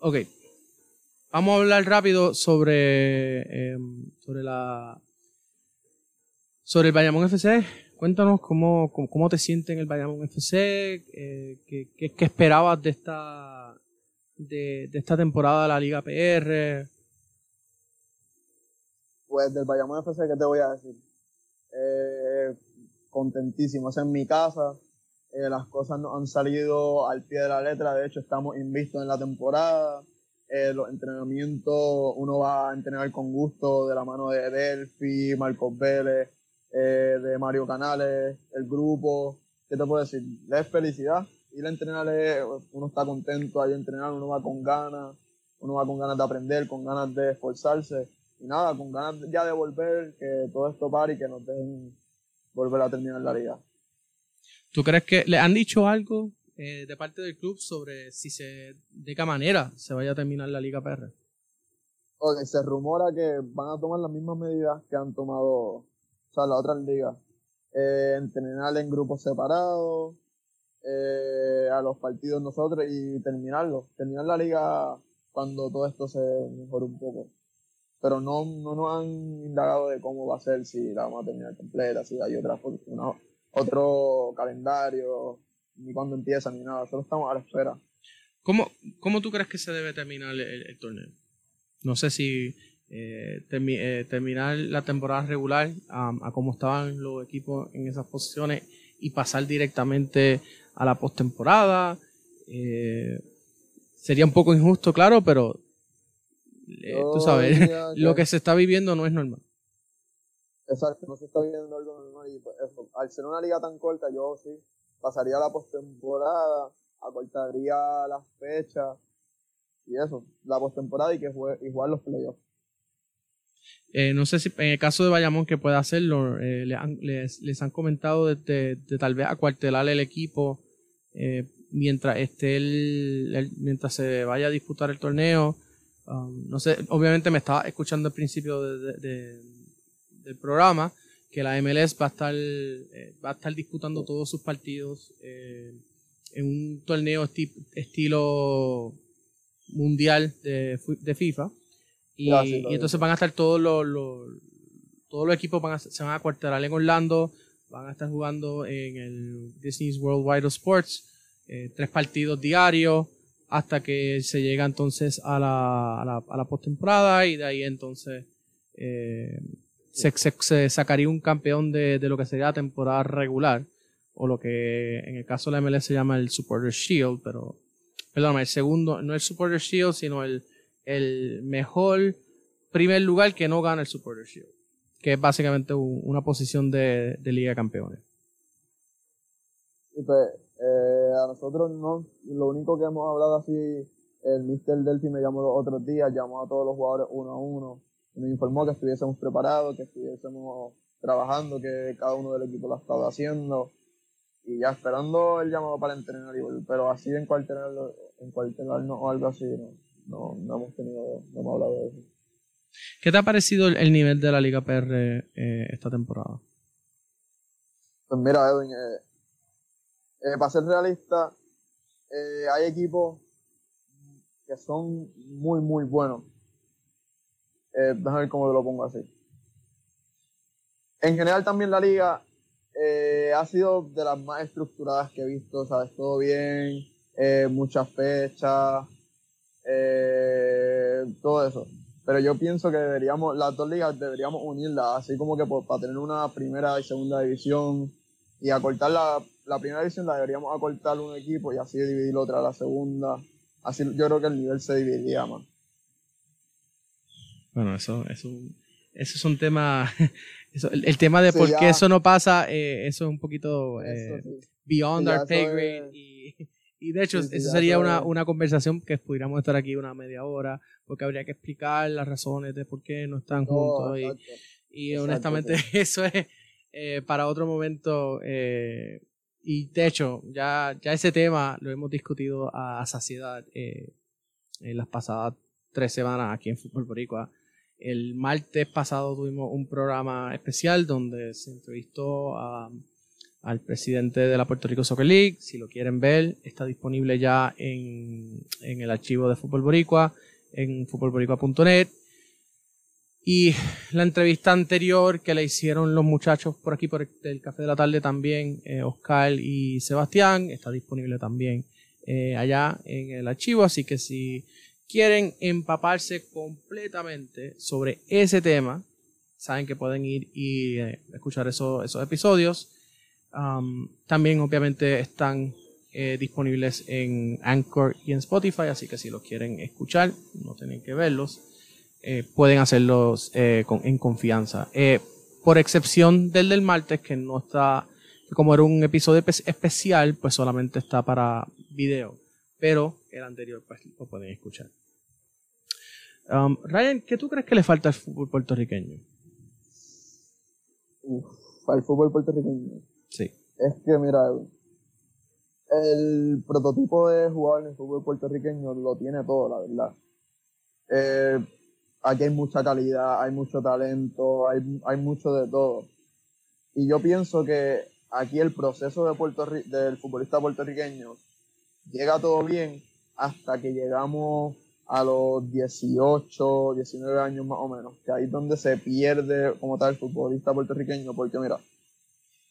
Ok. Vamos a hablar rápido sobre, em, sobre la sobre el Bayamón FC. Cuéntanos cómo, cómo, te sientes en el Bayamón FC, eh, qué, qué, esperabas de esta, de, de, esta temporada de la Liga PR. Pues del Bayamón FC, ¿qué te voy a decir? Eh, contentísimo, es en mi casa, eh, las cosas no han salido al pie de la letra, de hecho estamos invistos en la temporada, eh, los entrenamientos, uno va a entrenar con gusto de la mano de Delphi, Marcos Vélez, eh, de Mario Canales, el grupo, ¿qué te puedo decir? Es felicidad, ir a entrenar, uno está contento ahí a entrenar, uno va con ganas, uno va con ganas de aprender, con ganas de esforzarse, y nada, con ganas ya de volver, que todo esto pare y que nos dejen volver a terminar la liga. ¿Tú crees que le han dicho algo eh, de parte del club sobre si se, de qué manera se vaya a terminar la Liga PR? Ok, se rumora que van a tomar las mismas medidas que han tomado, o sea, las otras ligas. Eh, entrenar en grupos separados, eh, a los partidos nosotros y terminarlo. Terminar la liga cuando todo esto se mejore un poco. Pero no, no nos han indagado de cómo va a ser, si la vamos a terminar completa, si hay otra, una, otro calendario, ni cuándo empieza, ni nada. Solo estamos a la espera. ¿Cómo, cómo tú crees que se debe terminar el, torneo? No sé si eh, eh, terminar la temporada regular a cómo estaban los equipos en esas posiciones y pasar directamente a la postemporada. Eh, sería un poco injusto, claro, pero tú sabes, lo que se está viviendo no es normal. Exacto, no se está viendo algo normal y pues, eso, al ser una liga tan corta, yo sí pasaría la postemporada, acortaría las fechas y eso, la postemporada y que y jugar los playoffs. Eh, no sé si en el caso de Bayamón que pueda hacerlo, eh, les, han comentado de, tal vez acuartelar el equipo eh, mientras esté el, mientras se vaya a disputar el torneo. Um, no sé, obviamente me estaba escuchando al principio de, del programa, que la MLS va a estar, eh, va a estar disputando todos sus partidos eh, en un torneo estilo mundial de, FIFA. Y, entonces van a estar todos los, todos los equipos van a, se van a cuartelar en Orlando, van a estar jugando en el Disney's Worldwide Sports, eh, tres partidos diarios hasta que se llega entonces a la, a la, a la postemporada y de ahí entonces eh, se, se, sacaría un campeón de, de, lo que sería la temporada regular, o lo que en el caso de la MLS se llama el Supporter Shield, pero, perdón, el segundo, no el Supporter Shield, sino el, el mejor primer lugar que no gana el Supporter Shield, que es básicamente una posición de, de Liga Campeones. Pues, eh, a nosotros no, lo único que hemos hablado así, el Mr. Delphi me llamó los otros días, llamó a todos los jugadores uno a uno, nos informó que estuviésemos preparados, que estuviésemos trabajando, que cada uno del equipo lo ha estado haciendo y ya esperando el llamado para entrenar pero así en cuartelarnos en o algo así no, no, hemos tenido, no hemos hablado de eso. ¿Qué te ha parecido el, nivel de la Liga PR eh, esta temporada? Pues mira, Edwin, eh, eh, para ser realista, eh, hay equipos que son muy, muy buenos. Eh, déjame ver cómo te lo pongo así. En general también la liga eh, ha sido de las más estructuradas que he visto, ¿sabes? Todo bien, muchas fechas, todo eso. Pero yo pienso que deberíamos, las dos ligas deberíamos unirlas, así como que para tener una primera y segunda división y acortar la, la primera división la deberíamos acortar un equipo y así dividir otra a la segunda. Así yo creo que el nivel se dividiría más. Bueno, eso, eso, eso es un tema. Eso, el, el tema de Sí, por ya. qué eso no pasa, eh, eso es un poquito eh, sí. beyond Sí, our pay grade. Y, y de hecho, eso sería una, una conversación que pudiéramos estar aquí una media hora, porque habría que explicar las razones de por qué no están juntos. Y, y Exacto, honestamente, eso es eh, para otro momento. Y de hecho, ya, ya ese tema lo hemos discutido a, saciedad eh, en las pasadas tres semanas aquí en Fútbol Boricua. El martes pasado tuvimos un programa especial donde se entrevistó al presidente de la Puerto Rico Soccer League. Si lo quieren ver, está disponible ya en, en el archivo de Fútbol Boricua, en futbolboricua.net. Y la entrevista anterior que le hicieron los muchachos por aquí, por el, Café de la Tarde también, eh, Oscar y Sebastián, está disponible también eh, allá en el archivo. Así que si quieren empaparse completamente sobre ese tema, saben que pueden ir y eh, escuchar eso- esos episodios. Um, también obviamente están eh, disponibles en Anchor y en Spotify, así que si los quieren escuchar, no tienen que verlos, eh, pueden hacerlos eh, con- en confianza. Eh, por excepción del del martes, que no está, como era un episodio espe- especial, pues solamente está para video, pero el anterior pues lo pueden escuchar. Um, Ryan, ¿qué tú crees que le falta al fútbol puertorriqueño? Uf, al fútbol puertorriqueño. Sí. Es que, mira, el prototipo de jugador en el fútbol puertorriqueño lo tiene todo, la verdad. Eh, aquí hay mucha calidad, hay mucho talento, hay, hay mucho de todo. Y yo pienso que aquí el proceso del futbolista puertorriqueño llega todo bien hasta que llegamos a los 18, 19 años más o menos, que ahí es donde se pierde como tal el futbolista puertorriqueño, porque mira,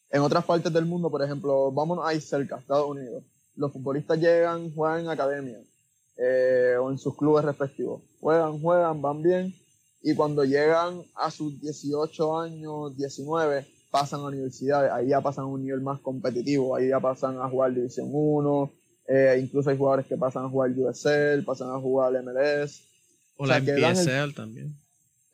en otras partes del mundo, por ejemplo, vámonos ahí cerca, Estados Unidos, los futbolistas llegan, juegan en academia eh, o en sus clubes respectivos, juegan, juegan, van bien, y cuando llegan a sus 18 años, 19, pasan a universidades, ahí ya pasan a un nivel más competitivo, ahí ya pasan a jugar División 1, eh, incluso hay jugadores que pasan a jugar USL, pasan a jugar MLS, O O la NPSL también.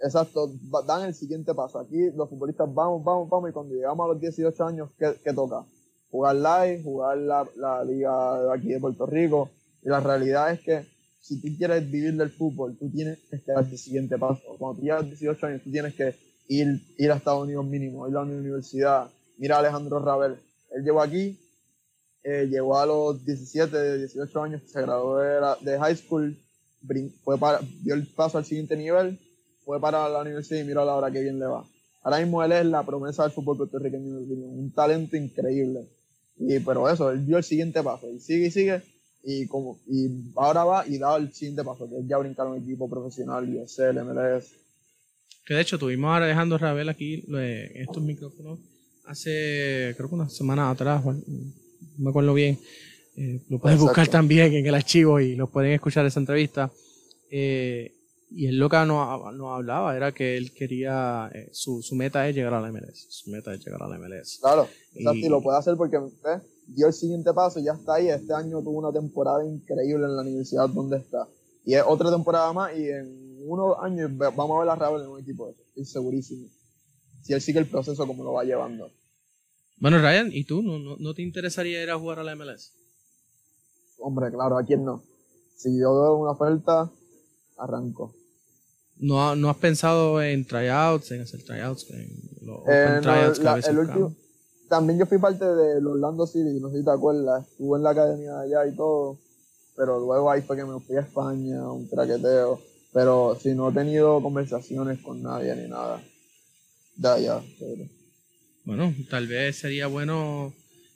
Exacto, dan el siguiente paso. Aquí los futbolistas vamos, vamos, vamos, y cuando llegamos a los 18 años, ¿qué, qué toca? Jugar live, jugar la, la liga de aquí de Puerto Rico. Y la realidad es que si tú quieres vivir del fútbol, tú tienes que dar el siguiente paso. Cuando tú llegas a 18 años, tú tienes que ir, ir a Estados Unidos mínimo, ir a una universidad. Mira a Alejandro Ravel. Él llegó aquí, eh, llegó a los 17, 18 años, se graduó de, high school, fue para, dio el paso al siguiente nivel, fue para la universidad y mira la hora que bien le va. Ahora mismo él es la promesa del fútbol puertorriqueño, un talento increíble. Y, pero eso, él dio el siguiente paso, y sigue y sigue, y como y ahora va y da el siguiente paso, que es ya brincar a un equipo profesional, USL, MLS. Que de hecho tuvimos a Alejandro Ravel aquí eh, en estos micrófonos hace, creo que una semana atrás, no me acuerdo bien. Eh, lo pueden Exacto. buscar también en el archivo y lo pueden escuchar esa entrevista. Eh, y él lo que nos, nos hablaba era que él quería, eh, su, su meta es llegar a la MLS. Su meta es llegar a la MLS. Claro, exacto, Y- y lo puede hacer porque ¿ves? Dio el siguiente paso y ya está ahí. Este año tuvo una temporada increíble en la universidad donde está. Y es otra temporada más y en unos años vamos a ver a Ravel en un equipo de eso. Estoy segurísimo. Si él sigue el proceso como lo va llevando. Bueno, Ryan, ¿y tú? ¿No, no, no te interesaría ir a jugar a la MLS? Hombre, claro, ¿a quién no? Si yo veo una oferta, arranco. ¿No, no has pensado en tryouts, en hacer tryouts, en los Eh, no, la- veces el último- también yo fui parte del Orlando City, no sé si te acuerdas, estuve en la academia de allá y todo, pero luego ahí fue que me fui a España, un traqueteo, pero si no he tenido conversaciones con nadie ni nada de allá. pero- Bueno, tal vez sería bueno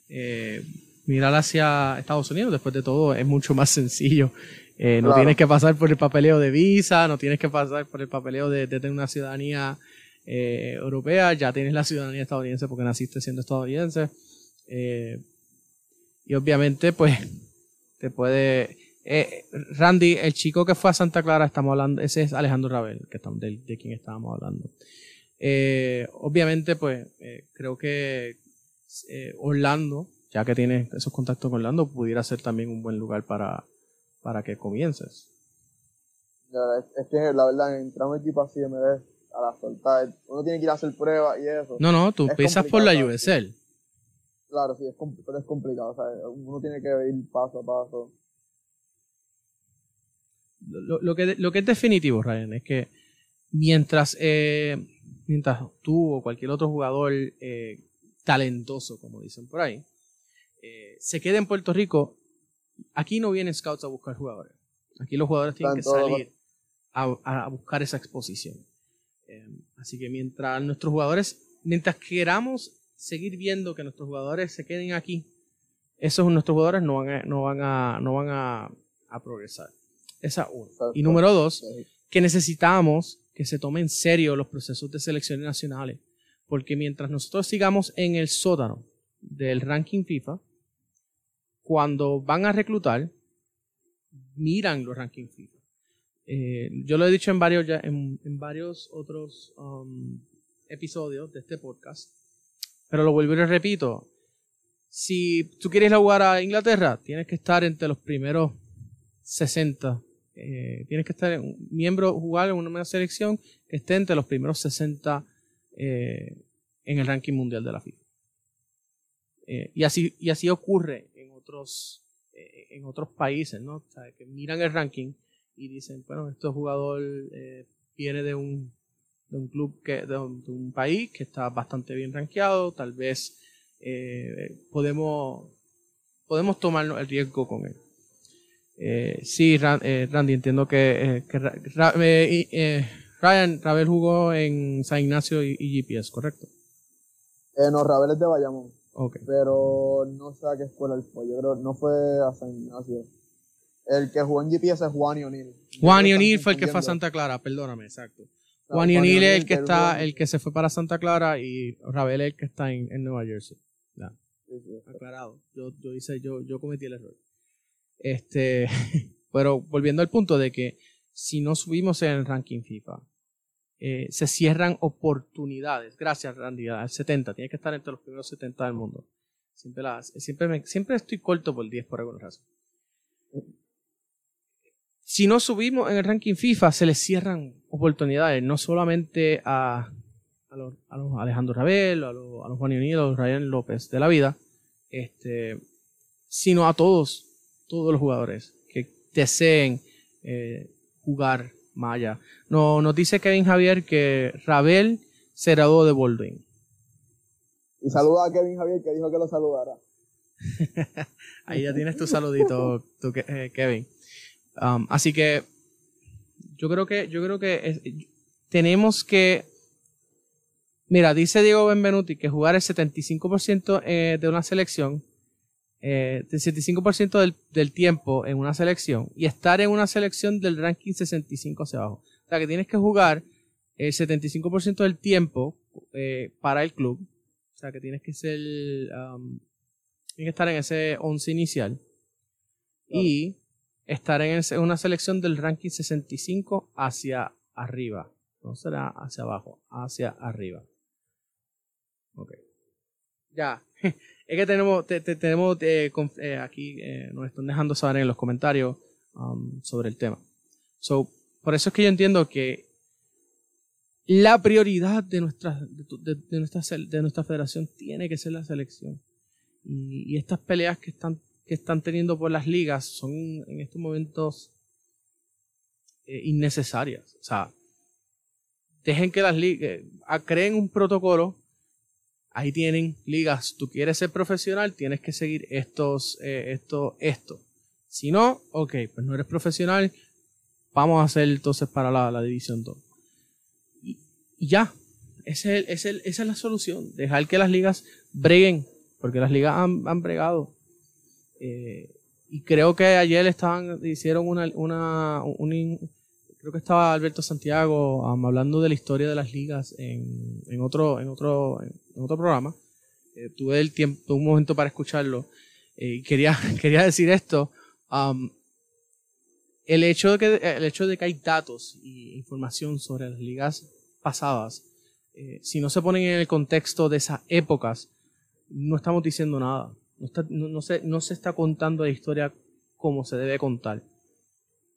eh, mirar hacia Estados Unidos. Después de todo, es mucho más sencillo. Eh, no Claro. tienes que pasar por el papeleo de visa, no tienes que pasar por el papeleo de, de tener una ciudadanía eh, europea, ya tienes la ciudadanía estadounidense porque naciste siendo estadounidense. Eh, y obviamente, pues, te puede... eh, Randy, el chico que fue a Santa Clara, estamos hablando, ese es Alejandro Rabel, que estamos, de, de quien estábamos hablando. Obviamente, pues, creo que Orlando, ya que tienes esos contactos con Orlando, pudiera ser también un buen lugar para, para que comiences. Es, que la verdad, entrar un equipo así de a la soltada, uno tiene que ir a hacer pruebas y eso. No, no, tú Es pisas por la USL. Claro, sí, es, pero es complicado, o sea, uno tiene que ir paso a paso. Lo, lo que, lo que es definitivo, Ryan, es que mientras, eh, mientras tú o cualquier otro jugador eh, talentoso, como dicen por ahí, eh, se quede en Puerto Rico, aquí no vienen scouts a buscar jugadores. Aquí los jugadores tienen que salir a, a buscar esa exposición. Eh, así que mientras nuestros jugadores, mientras queramos seguir viendo que nuestros jugadores se queden aquí, esos nuestros jugadores no van a, no van a, no van a, a progresar. Esa uno. Y número dos, que necesitamos que se tomen en serio los procesos de selecciones nacionales. Porque mientras nosotros sigamos en el sótano del ranking FIFA, cuando van a reclutar, miran los rankings FIFA. Eh, yo lo he dicho en varios, ya- en, en varios otros um, episodios de este podcast, pero lo vuelvo y lo repito. Si tú quieres jugar a Inglaterra, tienes que estar entre los primeros 60. eh, tienes que estar un miembro, jugar en una selección que esté entre los primeros 60 eh, en el ranking mundial de la FIFA. Y, así, y así ocurre en otros, en otros países, ¿no? O sea, que miran el ranking y dicen, bueno, este jugador eh, viene de un, de un club, que, de, un, de un país que está bastante bien rankeado, tal vez eh, podemos, podemos tomarnos el riesgo con él. Eh, sí, eh, Randy, entiendo que, Ra- Ryan Ravel jugó en San Ignacio y, y GPS, ¿correcto? No, Rabel es de Bayamón, pero no sé a qué escuela él fue, yo creo, no fue a San Ignacio. El que jugó en GPS es Juan y O'Neill. Juan y O'Neill fue el que fue a. Santa Clara, perdóname, exacto. No, Juan y O'Neill es el que está, el que se fue para Santa Clara y Ravel es el que está en, en Nueva Jersey. Ya, Sí, sí. aclarado. Yo, yo hice, yo, yo cometí el error. Este, pero volviendo al punto de que si no subimos en el ranking FIFA, eh, se cierran oportunidades. Gracias, Randy, al 70. Tiene que estar entre los primeros 70 del mundo. Siempre, las, siempre, me- siempre estoy corto por 10 por alguna razón. Si no subimos en el ranking FIFA, se les cierran oportunidades, no solamente a, a, los, a los Alejandro Rabel, a los, a los Juan O'Neill, a los Ryan López de la vida, este, sino a todos, todos los jugadores que deseen eh, jugar Maya. No, nos dice Kevin Javier que Rabel se graduó de Baldwin. Y saluda a Kevin Javier que dijo que lo saludara. Ahí ya tienes tu saludito, tu eh, Kevin. Um, así que yo creo que yo creo que es- tenemos que mira dice Diego Benvenuti que jugar el 75% eh, de una selección eh, el 75% del, del tiempo en una selección y estar en una selección del ranking 65 hacia abajo. O sea que tienes que jugar el 75% del tiempo eh, para el club. O sea que tienes que ser um, tienes que estar en ese 11 inicial. Y estar en una selección del ranking 65 hacia arriba. No será hacia abajo, hacia arriba. Ok. Ya. Es que tenemos, te- te- tenemos eh, eh, aquí, eh, nos están dejando saber en los comentarios um, sobre el tema. So, por eso es que yo entiendo que la prioridad de nuestra, de, de- de nuestra, de nuestra federación tiene que ser la selección. Y estas peleas que están, que están teniendo por las ligas son en estos momentos eh, innecesarias. O sea, dejen que las ligas creen un protocolo. Ahí tienen ligas. Tú quieres ser profesional, tienes que seguir estos, eh, esto, esto. Si no, ok, pues no eres profesional. Vamos a hacer entonces para la, división 2. Y, ya. esa es la solución. Dejar que las ligas breguen, porque las ligas han, han bregado. Eh, y creo que ayer estaban, hicieron una, una creo que estaba Alberto Santiago um, hablando de la historia de las ligas en, en otro, en otro, en otro programa. Eh, tuve el tiempo, un momento para escucharlo. Eh, y quería, quería decir esto. um, el hecho de que, el hecho de que hay datos y información sobre las ligas pasadas, eh, si no se ponen en el contexto de esas épocas, no estamos diciendo nada. No, está- no- se, no se está contando la historia como se debe contar.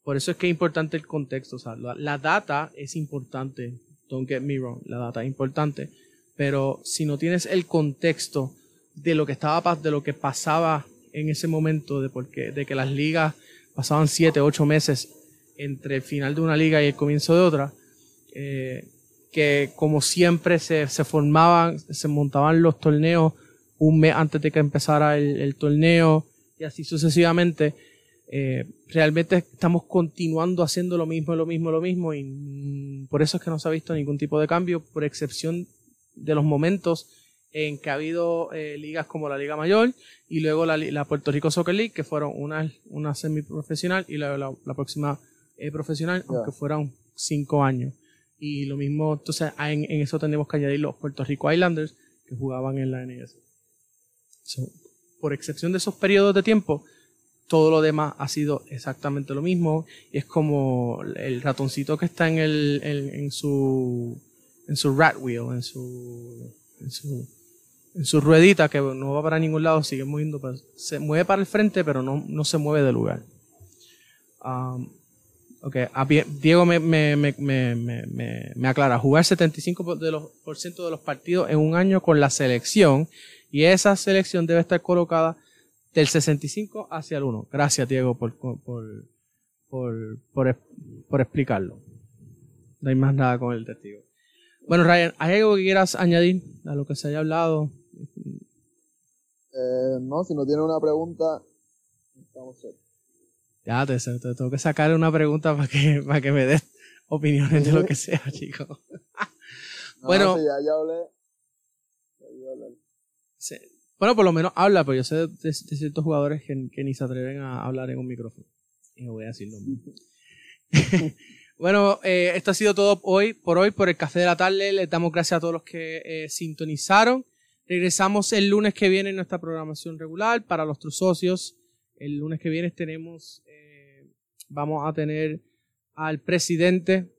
Por eso es que es importante el contexto. La, data es importante. Don't get me wrong. La data es importante. Pero si no tienes el contexto de lo que estaba de lo que pasaba en ese momento, de, porque, de que las ligas pasaban 7, 8 meses entre el final de una liga y el comienzo de otra, eh, que como siempre se, se formaban, se montaban los torneos un mes antes de que empezara el, el torneo y así sucesivamente. eh, realmente estamos continuando haciendo lo mismo, lo mismo, lo mismo y mm, por eso es que no se ha visto ningún tipo de cambio, por excepción de los momentos en que ha habido eh, ligas como la Liga Mayor y luego la, Puerto Rico Soccer League, que fueron una, una semiprofesional y la, la, la próxima eh, profesional, aunque fueron cinco años. Y lo mismo, entonces en eso tenemos que añadir los Puerto Rico Islanders que jugaban en la NS. Por excepción de esos periodos de tiempo, todo lo demás ha sido exactamente lo mismo. Y es como el ratoncito que está en, el, en, su en su rat wheel, en su, en su en su ruedita que no va para ningún lado, sigue moviendo, se mueve para el frente, pero no, no se mueve del lugar. Um, ok, ah, Diego me, me, me, me, me, me- me aclara, jugar 75% de por ciento de los partidos en un año con la selección y esa selección debe estar colocada del 65 hacia el 1. Gracias, Diego, por, por, por, por, explicarlo. No hay más nada con el testigo. Bueno, Ryan, ¿hay algo que quieras añadir a lo que se haya hablado? Eh, no, si no tiene una pregunta, estamos set. Ya, te, te tengo que sacar una pregunta para que, para que me des opiniones de lo que sea, chicos. No, Bueno. ya, ya hablé. Ya iba a hablar. Bueno, por lo menos habla, pero yo sé de, de ciertos jugadores que, que ni se atreven a hablar en un micrófono. Y no voy a decir nombres. bueno, eh, esto ha sido todo hoy, por hoy, por el Café de la Tarde. Les damos gracias a todos los que eh, sintonizaron. Regresamos el lunes que viene en nuestra programación regular para los tus socios. El lunes que viene tenemos, eh, vamos a tener al presidente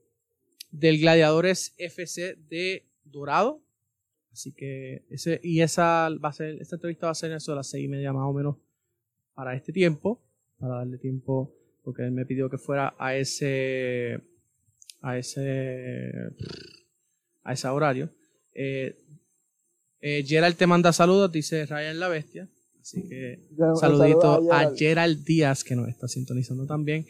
del Gladiadores FC de Dorado. Así que ese, y esa va a ser, esta entrevista va a ser eso a las seis y media más o menos para este tiempo, para darle tiempo, porque él me pidió que fuera a ese, a ese, a ese horario. Eh, eh, Gerald te manda saludos, dice Ryan la bestia. Así que Ya, saludito saludo a Gerald. Gerald Díaz que nos está sintonizando también.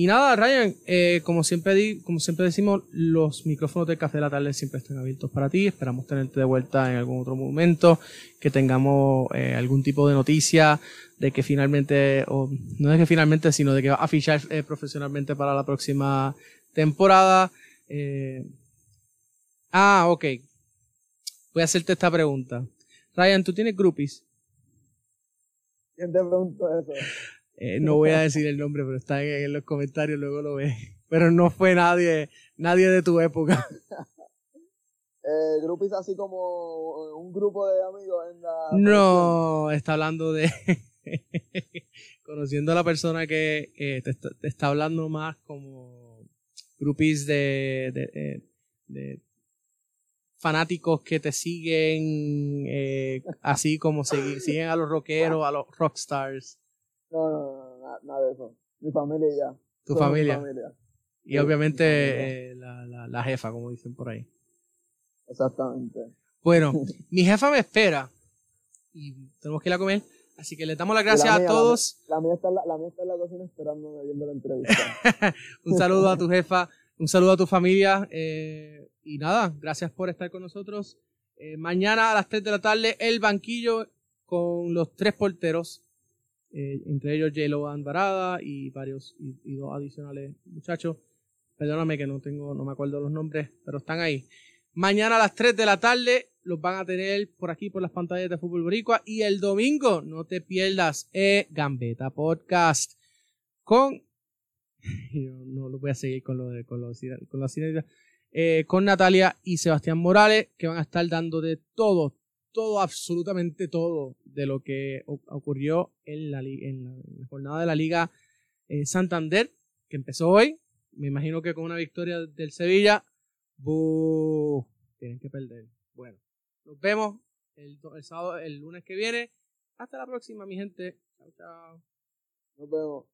Y nada, Ryan, eh, como, siempre di- como siempre decimos, los micrófonos del Café de la Tarde siempre están abiertos para ti. Esperamos tenerte de vuelta en algún otro momento, que tengamos eh, algún tipo de noticia de que finalmente, o no de que finalmente, sino de que vas a fichar eh, profesionalmente para la próxima temporada. Ah, ok. Voy a hacerte esta pregunta. Ryan, ¿tú tienes groupies? ¿Quién te preguntó eso? Eh, no voy a decir el nombre, pero está en, en los comentarios, luego lo ves. Pero no fue nadie, nadie de tu época. Eh, groupies así como un grupo de amigos en la... No, está hablando de conociendo a la persona que eh, te, está, te está hablando más como groupies de, de, eh, de fanáticos que te siguen eh, así como siguen a los rockeros, a los rockstars, No, no, no, no, na- nada de eso. Mi familia y ya. tu familia. familia. Y Sí, obviamente eh, la, la, la jefa, como dicen por ahí. Exactamente. Bueno, mi jefa me espera y tenemos que ir a comer. Así que le damos las la gracias a mía, la todos. La mía, está en la, la mía está en la cocina esperándome viendo la entrevista. Un saludo a tu jefa, un saludo a tu familia. eh, y nada, gracias por estar con nosotros. Eh, mañana a las 3 de la tarde, el banquillo con los tres porteros, eh, entre ellos J-Lo Barada y varios, y, dos adicionales muchachos. Perdóname que no tengo, no me acuerdo los nombres, pero están ahí. Mañana a las 3 de la tarde los van a tener por aquí por las pantallas de Fútbol Boricua. Y el domingo, no te pierdas, eh, Gambeta Podcast con. No lo voy a seguir con lo de con, lo, con la eh, con Natalia y Sebastián Morales, que van a estar dando de todo, todo, absolutamente todo de lo que ocurrió en la, en la, jornada de la Liga eh, Santander, que empezó hoy. Me imagino que con una victoria del Sevilla. Tienen que perder. Bueno, nos vemos el, el, el lunes que viene. Hasta la próxima, mi gente. Chao, chao. Nos vemos.